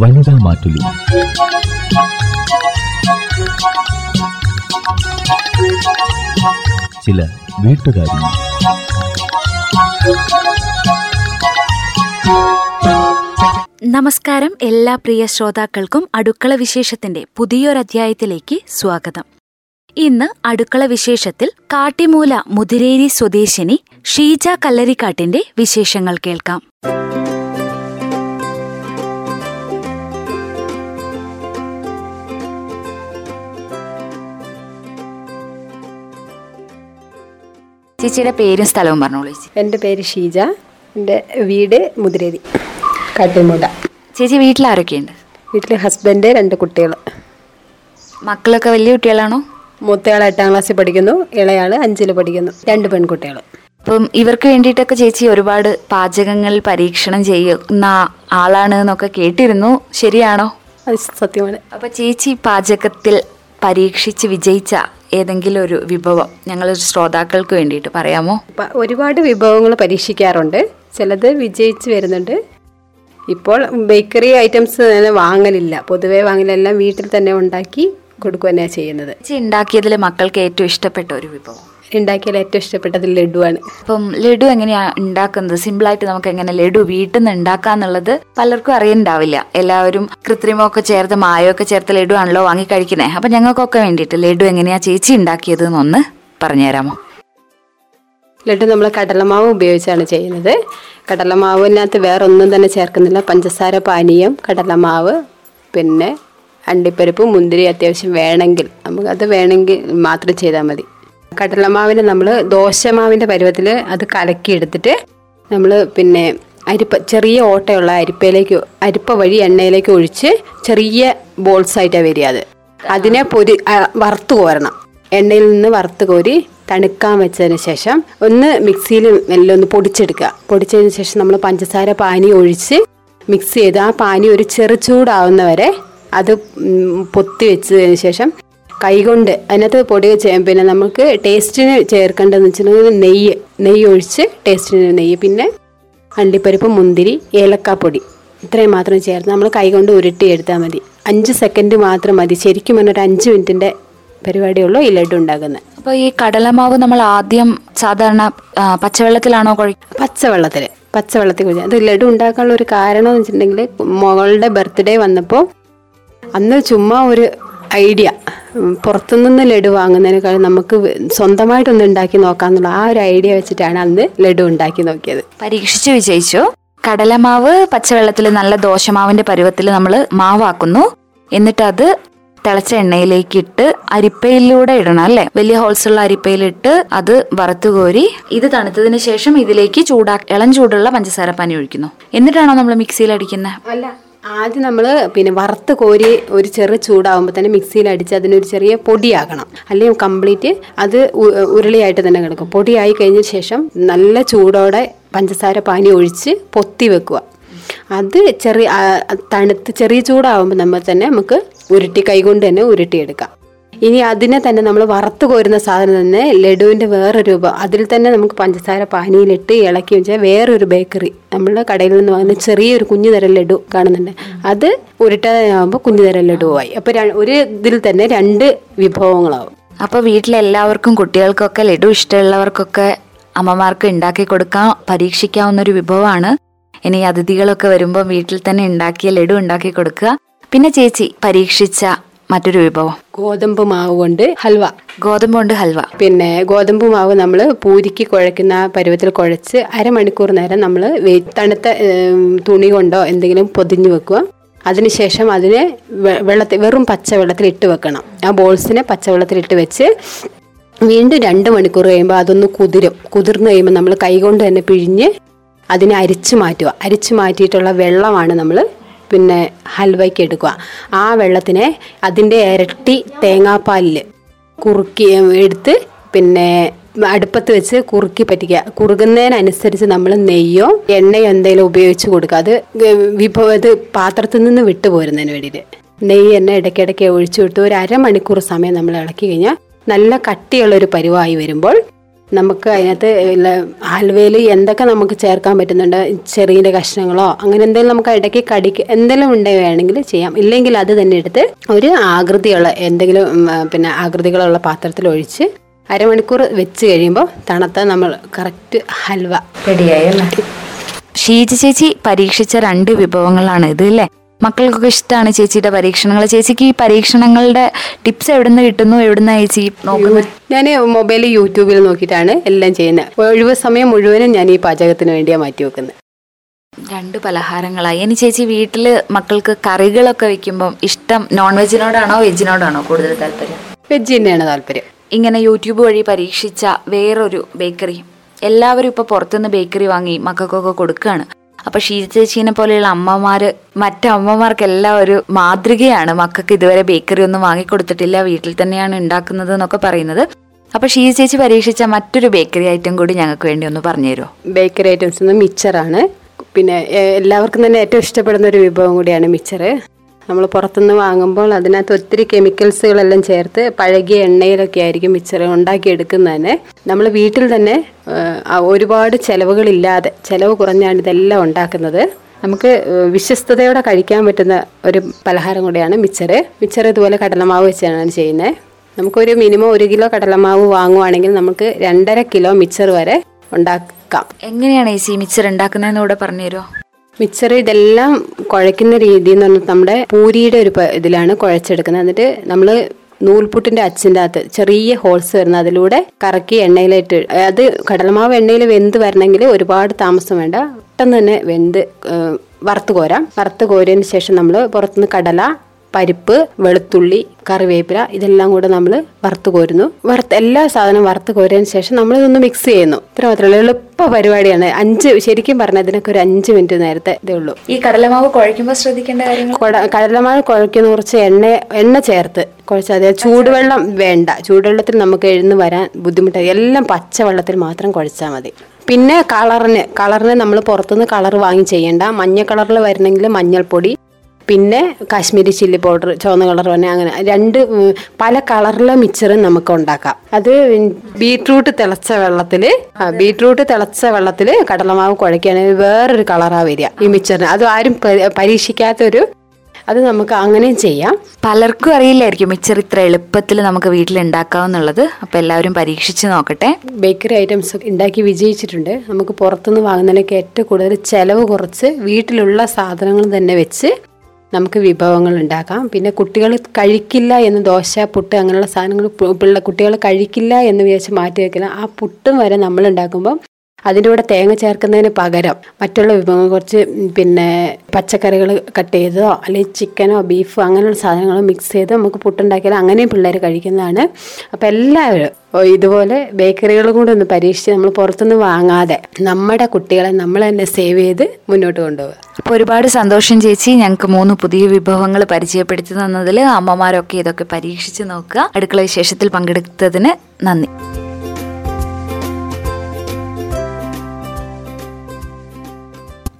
വനിതാ മാറ്റുലി. ചില വീട്ടുകാരി. നമസ്കാരം എല്ലാ പ്രിയ ശ്രോതാക്കൾക്കും അടുക്കള വിശേഷത്തിന്റെ പുതിയൊരധ്യായത്തിലേക്ക് സ്വാഗതം. ഇന്ന് അടുക്കള വിശേഷത്തിൽ കാട്ടിമൂല മുതിരേരി സ്വദേശിനി ഷീജ കല്ലരിക്കാട്ടിന്റെ വിശേഷങ്ങൾ കേൾക്കാം. ചേച്ചിയുടെ പേരും സ്ഥലവും പറഞ്ഞോളൂ ചേച്ചി. എന്റെ പേര് ഷീജ. എന്റെ വീട് മുതിരേരി കാട്ടിമുട ചേച്ചി വീട്ടിൽ ആരൊക്കെയുണ്ട് വീട്ടിൽ ഹസ്ബൻഡ് രണ്ട് കുട്ടികൾ. മക്കളൊക്കെ വലിയ കുട്ടികളാണോ? മൂത്തയാൾ എട്ടാം ക്ലാസ്സിൽ പഠിക്കുന്നു ഇളയാൾ അഞ്ചിൽ പഠിക്കുന്നു രണ്ട് പെൺകുട്ടികൾ. അപ്പം ഇവർക്ക് വേണ്ടിയിട്ടൊക്കെ ചേച്ചി ഒരുപാട് പാചകങ്ങൾ പരീക്ഷണം ചെയ്യുന്ന ആളാണ് എന്നൊക്കെ കേട്ടിരുന്നു. ശരിയാണോ? അത് സത്യമാണ്. അപ്പൊ ചേച്ചി പാചകത്തിൽ പരീക്ഷിച്ച് വിജയിച്ച ഏതെങ്കിലും ഒരു വിഭവം ഞങ്ങൾ ശ്രോതാക്കൾക്ക് വേണ്ടിയിട്ട് പറയാമോ? ഒരുപാട് വിഭവങ്ങൾ പരീക്ഷിക്കാറുണ്ട്. ചിലത് വിജയിച്ച് വരുന്നുണ്ട്. ഇപ്പോൾ ബേക്കറി ഐറ്റംസ് വാങ്ങലില്ല. പൊതുവേ വാങ്ങലെല്ലാം വീട്ടിൽ തന്നെ ഉണ്ടാക്കി കൊടുക്കുക തന്നെയാണ് ചെയ്യുന്നത് ഉണ്ടാക്കിയതിൽ മക്കൾക്ക് ഏറ്റവും ഇഷ്ടപ്പെട്ട ഒരു വിഭവം? ഉണ്ടാക്കിയാൽ ഏറ്റവും ഇഷ്ടപ്പെട്ടത് ലഡുവാണ് അപ്പം ലഡു എങ്ങനെയാ ഉണ്ടാക്കുന്നത്? സിമ്പിളായിട്ട് നമുക്ക് എങ്ങനെ ലഡു വീട്ടിൽ നിന്ന് ഉണ്ടാക്കാന്നുള്ളത് പലർക്കും അറിയണ്ടാവില്ല. എല്ലാവരും കൃത്രിമമൊക്കെ ചേർത്ത് മായമൊക്കെ ചേർത്ത് ലഡു ആണല്ലോ വാങ്ങി കഴിക്കുന്നത് അപ്പൊ ഞങ്ങൾക്കൊക്കെ വേണ്ടിയിട്ട് ലഡു എങ്ങനെയാ ചേച്ചി ഉണ്ടാക്കിയത് എന്നൊന്ന് പറഞ്ഞുതരാമോ? ലഡു നമ്മൾ കടലമാവ് ഉപയോഗിച്ചാണ് ചെയ്യുന്നത്. കടലമാവിനകത്ത് വേറെ ഒന്നും തന്നെ ചേർക്കുന്നില്ല. പഞ്ചസാര പാനീയം കടലമാവ് പിന്നെ അണ്ടിപ്പരിപ്പ് മുന്തിരി അത്യാവശ്യം വേണമെങ്കിൽ. നമുക്ക് അത് വേണമെങ്കിൽ മാത്രം ചെയ്താൽ മതി. കടലമാവിന് നമ്മൾ ദോശമാവിന്റെ പരുവത്തിൽ അത് കലക്കിയെടുത്തിട്ട് നമ്മൾ പിന്നെ അരിപ്പ ചെറിയ ഓട്ടയുള്ള അരിപ്പയിലേക്ക് അരിപ്പ വഴി എണ്ണയിലേക്ക് ഒഴിച്ച് ചെറിയ ബോൾസായിട്ടാണ് വരിക അത്. അതിനെ പൊരി വറുത്ത് കോരണം. എണ്ണയിൽ നിന്ന് വറുത്ത് കോരി തണുക്കാൻ വെച്ചതിന് ശേഷം ഒന്ന് മിക്സിയിൽ മെല്ലെ ഒന്ന് പൊടിച്ചെടുക്കുക. പൊടിച്ചതിന് ശേഷം നമ്മൾ പഞ്ചസാര പാനി ഒഴിച്ച് മിക്സ് ചെയ്ത് ആ പാനി ഒരു ചെറു ചൂടാവുന്നവരെ അത് പൊത്തി വെച്ചതിന് ശേഷം കൈകൊണ്ട് അതിനകത്ത് പൊടി ചേ- പിന്നെ നമുക്ക് ടേസ്റ്റിന് ചേർക്കേണ്ടതെന്ന് വെച്ചിട്ടുണ്ടെങ്കിൽ നെയ്യ് നെയ്യ് ഒഴിച്ച് ടേസ്റ്റിന് നെയ്യ് പിന്നെ അണ്ടിപ്പരിപ്പ് മുന്തിരി ഏലക്കാപ്പൊടി. ഇത്രയും മാത്രം ചേർത്ത് നമ്മൾ കൈകൊണ്ട് ഉരുട്ടി എടുത്താൽ മതി. അഞ്ച് സെക്കൻഡ് മാത്രം മതി. ശരിക്കും പറഞ്ഞൊരു അഞ്ച് മിനിറ്റിന്റെ പരിപാടിയുള്ളൂ ഈ ലഡു ഉണ്ടാക്കുന്നത്. അപ്പോൾ ഈ കടലമാവ് നമ്മൾ ആദ്യം സാധാരണ പച്ചവെള്ളത്തിലാണോ കുഴ പച്ചവെള്ളത്തിൽ പച്ചവെള്ളത്തിൽ കുഴിച്ച് അത് ലഡു ഉണ്ടാക്കാനുള്ള ഒരു കാരണം എന്ന് വെച്ചിട്ടുണ്ടെങ്കിൽ മകളുടെ ബർത്ത്ഡേ വന്നപ്പോൾ അന്ന് ചുമ്മാ ഒരു ഐഡിയ പുറത്തുനിന്ന് ലഡു വാങ്ങുന്നതിനേക്കാൾ നമുക്ക് സ്വന്തമായിട്ടൊന്ന് ഉണ്ടാക്കി നോക്കാന്നുള്ള ആ ഒരു ഐഡിയ വെച്ചിട്ടാണ് അന്ന് ലഡു ഉണ്ടാക്കി നോക്കിയത്. പരീക്ഷിച്ച് വിജയിച്ചു. കടലമാവ് പച്ചവെള്ളത്തിൽ നല്ല ദോശമാവിന്റെ പരുവത്തിൽ നമ്മൾ മാവാക്കുന്നു. എന്നിട്ട് അത് തിളച്ച എണ്ണയിലേക്ക് ഇട്ട് അരിപ്പയിലൂടെ ഇടണം അല്ലേ? വലിയ ഹോൾസ് ഉള്ള അരിപ്പയിലിട്ട് അത് വറുത്തു കോരി ഇത് തണുത്തതിന് ശേഷം ഇതിലേക്ക് ചൂടാ ഇളം ചൂടുള്ള പഞ്ചസാര പാനി ഒഴിക്കുന്നു. എന്നിട്ടാണോ നമ്മൾ മിക്സിയിൽ അടിക്കുന്നത് ആദ്യം നമ്മൾ പിന്നെ വറുത്ത് കോരി ഒരു ചെറു ചൂടാവുമ്പോൾ തന്നെ മിക്സിയിൽ അടിച്ച് അതിനൊരു ചെറിയ പൊടിയാക്കണം. അല്ലെങ്കിൽ കംപ്ലീറ്റ് അത് ഉരുളിയായിട്ട് തന്നെ കിടക്കും. പൊടിയായി കഴിഞ്ഞ ശേഷം നല്ല ചൂടോടെ പഞ്ചസാര പാനി ഒഴിച്ച് പൊത്തി വെക്കുക. അത് ചെറിയ തണുത്ത് ചെറിയ ചൂടാവുമ്പോൾ നമ്മൾ തന്നെ നമുക്ക് ഉരുട്ടി കൈകൊണ്ട് തന്നെ ഉരുട്ടിയെടുക്കാം. ഇനി അതിനെ തന്നെ നമ്മൾ വറുത്ത് കോരുന്ന സാധനം തന്നെ ലഡുവിന്റെ വേറെ രൂപം അതിൽ തന്നെ നമുക്ക് പഞ്ചസാര പാനിയിലിട്ട് ഇളക്കി വെച്ചാൽ വേറൊരു ബേക്കറി. നമ്മുടെ കടയിൽ നിന്ന് വാങ്ങുന്ന ചെറിയൊരു കുഞ്ഞു തരം ലഡു കാണുന്നുണ്ട്. അത് ഉരുട്ടാകുമ്പോൾ കുഞ്ഞു തരം ലഡുവായി അപ്പോൾ ഒരു ഇതിൽ തന്നെ രണ്ട് വിഭവങ്ങളാവും. അപ്പൊ വീട്ടിലെല്ലാവർക്കും കുട്ടികൾക്കൊക്കെ ലഡു ഇഷ്ടമുള്ളവർക്കൊക്കെ അമ്മമാർക്ക് ഉണ്ടാക്കി കൊടുക്കാൻ പരീക്ഷിക്കാവുന്ന ഒരു വിഭവമാണ്. ഇനി അതിഥികളൊക്കെ വരുമ്പോൾ വീട്ടിൽ തന്നെ ഉണ്ടാക്കിയ ലഡു ഉണ്ടാക്കി കൊടുക്കുക. പിന്നെ ചേച്ചി പരീക്ഷിച്ച മറ്റൊരു വിഭവം. ഗോതമ്പ് മാവ് കൊണ്ട് ഹൽവ. ഗോതമ്പ് കൊണ്ട് ഹൽവ. പിന്നെ ഗോതമ്പ് മാവ് നമ്മൾ പൂരിക്ക് കുഴക്കുന്ന പരുവത്തിൽ കുഴച്ച് അരമണിക്കൂർ നേരം നമ്മൾ തണുത്ത തുണി കൊണ്ടോ എന്തെങ്കിലും പൊതിഞ്ഞു വെക്കുക. അതിനുശേഷം അതിനെ വെള്ളത്തിൽ വെറും പച്ചവെള്ളത്തിൽ ഇട്ട് വെക്കണം. ആ ബോൾസിനെ പച്ചവെള്ളത്തിൽ ഇട്ട് വെച്ച് വീണ്ടും രണ്ട് മണിക്കൂർ കഴിയുമ്പോൾ അതൊന്ന് കുതിരും. കുതിർന്ന് കഴിയുമ്പോൾ നമ്മൾ കൈകൊണ്ട് തന്നെ പിഴിഞ്ഞ് അതിനെ അരിച്ചു മാറ്റുക. അരിച്ചു മാറ്റിയിട്ടുള്ള വെള്ളമാണ് നമ്മൾ പിന്നെ ഹൽവയ്ക്ക് എടുക്കുക. ആ വെള്ളത്തിനെ അതിന്റെ ഇരട്ടി തേങ്ങാപ്പാലിൽ കുറുക്കി എടുത്ത് പിന്നെ അടുപ്പത്ത് വെച്ച് കുറുക്കി പറ്റിക്കുക. കുറുകുന്നതിനനുസരിച്ച് നമ്മൾ നെയ്യോ എണ്ണയോ എന്തെങ്കിലും ഉപയോഗിച്ച് കൊടുക്കുക. അത് വിഭവം അത് പാത്രത്തിൽ നിന്ന് വിട്ടു പോരുന്നതിന് വേണ്ടിയിട്ട്. നെയ്യ് എണ്ണ ഇടയ്ക്കിടയ്ക്ക് ഒഴിച്ചു കൊടുത്ത് ഒരു അരമണിക്കൂർ സമയം നമ്മൾ ഇളക്കി കഴിഞ്ഞാൽ നല്ല കട്ടിയുള്ള ഒരു പരുവായി വരുമ്പോൾ നമുക്ക് അതിനകത്ത് ഹൽവയിൽ എന്തൊക്കെ നമുക്ക് ചേർക്കാൻ പറ്റുന്നുണ്ട് ചെറിയ കഷ്ണങ്ങളോ അങ്ങനെ എന്തെങ്കിലും നമുക്ക് ഇടയ്ക്ക് കടിക്ക് എന്തെങ്കിലും ഉണ്ടെങ്കിൽ ചെയ്യാം. ഇല്ലെങ്കിൽ അത് തന്നെ എടുത്ത് ഒരു ആകൃതിയുള്ള എന്തെങ്കിലും പിന്നെ ആകൃതികളുള്ള പാത്രത്തിൽ ഒഴിച്ച് അരമണിക്കൂർ വെച്ച് കഴിയുമ്പോൾ തണുത്ത നമ്മൾ കറക്റ്റ് ഹൽവ റെഡിയായി ഷീജ ചേച്ചി പരീക്ഷിച്ച രണ്ട് വിഭവങ്ങളാണ് ഇത് അല്ലേ? മക്കൾക്കൊക്കെ ഇഷ്ടമാണ് ചേച്ചിയുടെ പരീക്ഷണങ്ങൾ ചേച്ചിക്ക് ഈ പരീക്ഷണങ്ങളുടെ ടിപ്സ് എവിടുന്ന് കിട്ടുന്നു എവിടുന്ന ചേച്ചി നോക്കുന്നത് ഞാൻ മൊബൈൽ യൂട്യൂബിൽ നോക്കിയിട്ടാണ് എല്ലാം ചെയ്യുന്നത് ഒഴിവ് സമയം മുഴുവനും ഞാൻ ഈ പാചകത്തിന് വേണ്ടിയാണ് മാറ്റി വെക്കുന്നത് രണ്ട് പലഹാരങ്ങളായി. ഇനി ചേച്ചി വീട്ടിൽ മക്കൾക്ക് കറികളൊക്കെ വെക്കുമ്പോൾ ഇഷ്ടം നോൺ വെജിനോടാണോ വെജിനോടാണോ കൂടുതൽ താല്പര്യം? വെജ് തന്നെയാണ് താല്പര്യം. ഇങ്ങനെ യൂട്യൂബ് വഴി പരീക്ഷിച്ച വേറൊരു ബേക്കറി എല്ലാവരും ഇപ്പൊ പുറത്തുനിന്ന് ബേക്കറി വാങ്ങി മക്കൾക്കൊക്കെ കൊടുക്കുകയാണ് അപ്പൊ ഷീജ ചേച്ചീനെ പോലെയുള്ള അമ്മമാര് മറ്റമ്മമാർക്കെല്ലാം ഒരു മാതൃകയാണ്. മക്കൾക്ക് ഇതുവരെ ബേക്കറി ഒന്നും വാങ്ങിക്കൊടുത്തിട്ടില്ല വീട്ടിൽ തന്നെയാണ് ഉണ്ടാക്കുന്നത് എന്നൊക്കെ പറയുന്നത്. അപ്പൊ ഷീജ ചേച്ചി പരീക്ഷിച്ച മറ്റൊരു ബേക്കറി ഐറ്റം കൂടി ഞങ്ങൾക്ക് വേണ്ടി ഒന്ന് പറഞ്ഞു തരുമോ? ബേക്കറി ഐറ്റംസ് മിച്ചറാണ്. പിന്നെ എല്ലാവർക്കും തന്നെ ഏറ്റവും ഇഷ്ടപ്പെടുന്ന ഒരു വിഭവം കൂടിയാണ് മിച്ചർ നമ്മൾ പുറത്തുനിന്ന് വാങ്ങുമ്പോൾ അതിനകത്ത് ഒത്തിരി കെമിക്കൽസുകളെല്ലാം ചേർത്ത് പഴകിയ എണ്ണയിലൊക്കെ ആയിരിക്കും മിച്ചർ ഉണ്ടാക്കിയെടുക്കുന്നതന്നെ നമ്മൾ വീട്ടിൽ തന്നെ ഒരുപാട് ചിലവുകളില്ലാതെ ചിലവ് കുറഞ്ഞാണ് ഇതെല്ലാം ഉണ്ടാക്കുന്നത്. നമുക്ക് വിശ്വസ്തയോടെ കഴിക്കാൻ പറ്റുന്ന ഒരു പലഹാരം കൂടിയാണ് മിച്ചർ. മിച്ചർ ഇതുപോലെ കടലമാവ് വെച്ചാണ് ചെയ്യുന്നത് നമുക്കൊരു മിനിമം ഒരു കിലോ കടലമാവ് വാങ്ങുവാണെങ്കിൽ നമുക്ക് രണ്ടര കിലോ മിച്ചർ വരെ ഉണ്ടാക്കാം. എങ്ങനെയാണ് ഈ മിച്ചർ ഉണ്ടാക്കുന്നതെന്ന് കൂടെ പറഞ്ഞു തരുമോ മിക്സർ ഇതെല്ലാം കുഴയ്ക്കുന്ന രീതി എന്ന് പറഞ്ഞാൽ നമ്മുടെ പൂരിയുടെ ഒരു ഇതിലാണ് കുഴച്ചെടുക്കുന്നത്. എന്നിട്ട് നമ്മൾ നൂൽപുട്ടിന്റെ അച്ചിന്റെ അകത്ത് ചെറിയ ഹോൾസ് വരുന്ന അതിലൂടെ കറക്കി എണ്ണയിലിട്ട് അത് കടലമാവ് എണ്ണയിൽ വെന്ത് വരണമെങ്കിൽ ഒരുപാട് താമസം വേണ്ട. പെട്ടെന്ന് തന്നെ വെന്ത് വറുത്ത് കോരാം. വറുത്ത് കോരിയതിന് ശേഷം നമ്മൾ പുറത്തുനിന്ന് കടല പരിപ്പ് വെളുത്തുള്ളി കറിവേപ്പില ഇതെല്ലാം കൂടെ നമ്മൾ വറുത്ത് കോരുന്നു. വറുത്ത് എല്ലാ സാധനവും വറുത്ത് കോരിയതിന് ശേഷം നമ്മൾ ഇതൊന്ന് മിക്സ് ചെയ്യുന്നു. ഇത്ര മാത്രമല്ല എളുപ്പ പരിപാടിയാണ്. അഞ്ച് ശരിക്കും പറഞ്ഞാൽ ഇതിനൊക്കെ ഒരു അഞ്ച് മിനിറ്റ് നേരത്തെ ഇതേ ഉള്ളൂ. ഈ കടലമാവ് കുഴയ്ക്കുമ്പോൾ ശ്രദ്ധിക്കേണ്ട കാര്യം കടലമാവ് കുഴയ്ക്കുന്ന കുറച്ച് എണ്ണ എണ്ണ ചേർത്ത് കുഴച്ച് അതായത് ചൂടുവെള്ളം വേണ്ട. ചൂടുവെള്ളത്തിൽ നമുക്ക് എഴുന്ന് വരാൻ ബുദ്ധിമുട്ടായി. എല്ലാം പച്ചവെള്ളത്തിൽ മാത്രം കുഴച്ചാൽ മതി. പിന്നെ കളറിന് കളറിന് നമ്മൾ പുറത്തുനിന്ന് കളർ വാങ്ങി ചെയ്യേണ്ട. മഞ്ഞ കളറിൽ വരണമെങ്കിൽ മഞ്ഞൾപ്പൊടി. പിന്നെ കാശ്മീരി ചില്ലി പൗഡർ ചുവന്ന കളർ തന്നെ അങ്ങനെ രണ്ട് പല കളറിലെ മിക്സറും നമുക്ക് ഉണ്ടാക്കാം. അത് ബീട്രൂട്ട് തിളച്ച വെള്ളത്തിൽ ബീട്രൂട്ട് തിളച്ച വെള്ളത്തിൽ കടലമാവ് കുഴക്കുകയാണെങ്കിൽ വേറൊരു കളറാണ് വരിക ഈ മിക്സറിന് അത് ആരും പരീക്ഷിക്കാത്തൊരു അത് നമുക്ക് അങ്ങനെയും ചെയ്യാം. പലർക്കും അറിയില്ലായിരിക്കും മിച്ചർ ഇത്ര എളുപ്പത്തിൽ നമുക്ക് വീട്ടിൽ ഉണ്ടാക്കാവുന്നുള്ളത് അപ്പോൾ എല്ലാവരും പരീക്ഷിച്ച് നോക്കട്ടെ. ബേക്കറി ഐറ്റംസ് ഉണ്ടാക്കി വിജയിച്ചിട്ടുണ്ട്. നമുക്ക് പുറത്തുനിന്ന് വാങ്ങുന്നതിനൊക്കെ ഏറ്റവും കൂടുതൽ ചിലവ് കുറച്ച് വീട്ടിലുള്ള സാധനങ്ങൾ തന്നെ വെച്ച് നമുക്ക് വിഭവങ്ങൾ ഉണ്ടാക്കാം. പിന്നെ കുട്ടികൾ കഴിക്കില്ല എന്ന് ദോശ പുട്ട് അങ്ങനെയുള്ള സാധനങ്ങൾ പിള്ള കുട്ടികൾ കഴിക്കില്ല എന്ന് വിചാരിച്ച് മാറ്റി വയ്ക്കുന്ന ആ പുട്ടും വരെ നമ്മൾ ഉണ്ടാക്കുമ്പോൾ അതിന്റെ കൂടെ തേങ്ങ ചേർക്കുന്നതിന് പകരം മറ്റുള്ള വിഭവങ്ങൾ കുറച്ച് പിന്നെ പച്ചക്കറികൾ കട്ട് ചെയ്തതോ അല്ലെങ്കിൽ ചിക്കനോ ബീഫോ അങ്ങനെയുള്ള സാധനങ്ങളോ മിക്സ് ചെയ്ത് നമുക്ക് പുട്ടുണ്ടാക്കിയാൽ അങ്ങനെയും പിള്ളേർ കഴിക്കുന്നതാണ്. അപ്പോൾ എല്ലാവരും ഇതുപോലെ ബേക്കറികളും കൂടെ ഒന്ന് പരീക്ഷിച്ച് നമ്മൾ പുറത്തുനിന്ന് വാങ്ങാതെ നമ്മുടെ കുട്ടികളെ നമ്മൾ തന്നെ സേവ് ചെയ്ത് മുന്നോട്ട് കൊണ്ടുപോകുക അപ്പോൾ ഒരുപാട് സന്തോഷം ചേച്ചി. ഞങ്ങൾക്ക് മൂന്ന് പുതിയ വിഭവങ്ങൾ പരിചയപ്പെടുത്തി തന്നതിൽ അമ്മമാരൊക്കെ ഇതൊക്കെ പരീക്ഷിച്ച് നോക്കുക. അടുക്കള വിശേഷത്തിൽ പങ്കെടുത്തതിന് നന്ദി.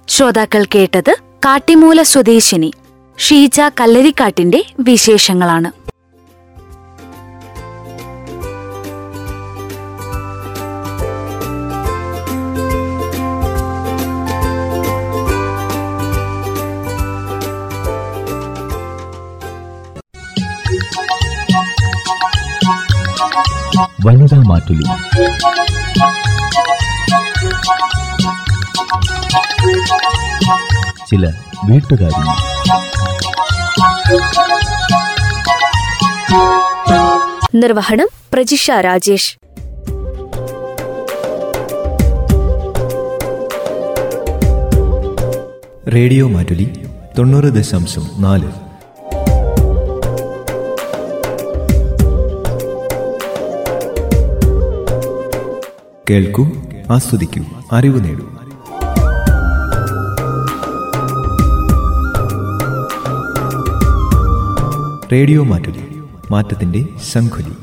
ശ്രോതാക്കൾ കേട്ടത് കാട്ടിമൂല സ്വദേശിനി ഷീജ കല്ലരിക്കാട്ടിന്റെ വിശേഷങ്ങളാണ്. വനിതാ മാറ്റുലി. ചില വീട്ടുകാരി നിർവഹണം പ്രജിഷ രാജേഷ്. റേഡിയോ മാറ്റുലി തൊണ്ണൂറ് ദശാംശം നാല്. കേൾക്കൂ ആസ്വദിക്കൂ അറിവ് നേടൂ. റേഡിയോ മാറ്റുലി മാറ്റത്തിന്റെ ശംഖുലി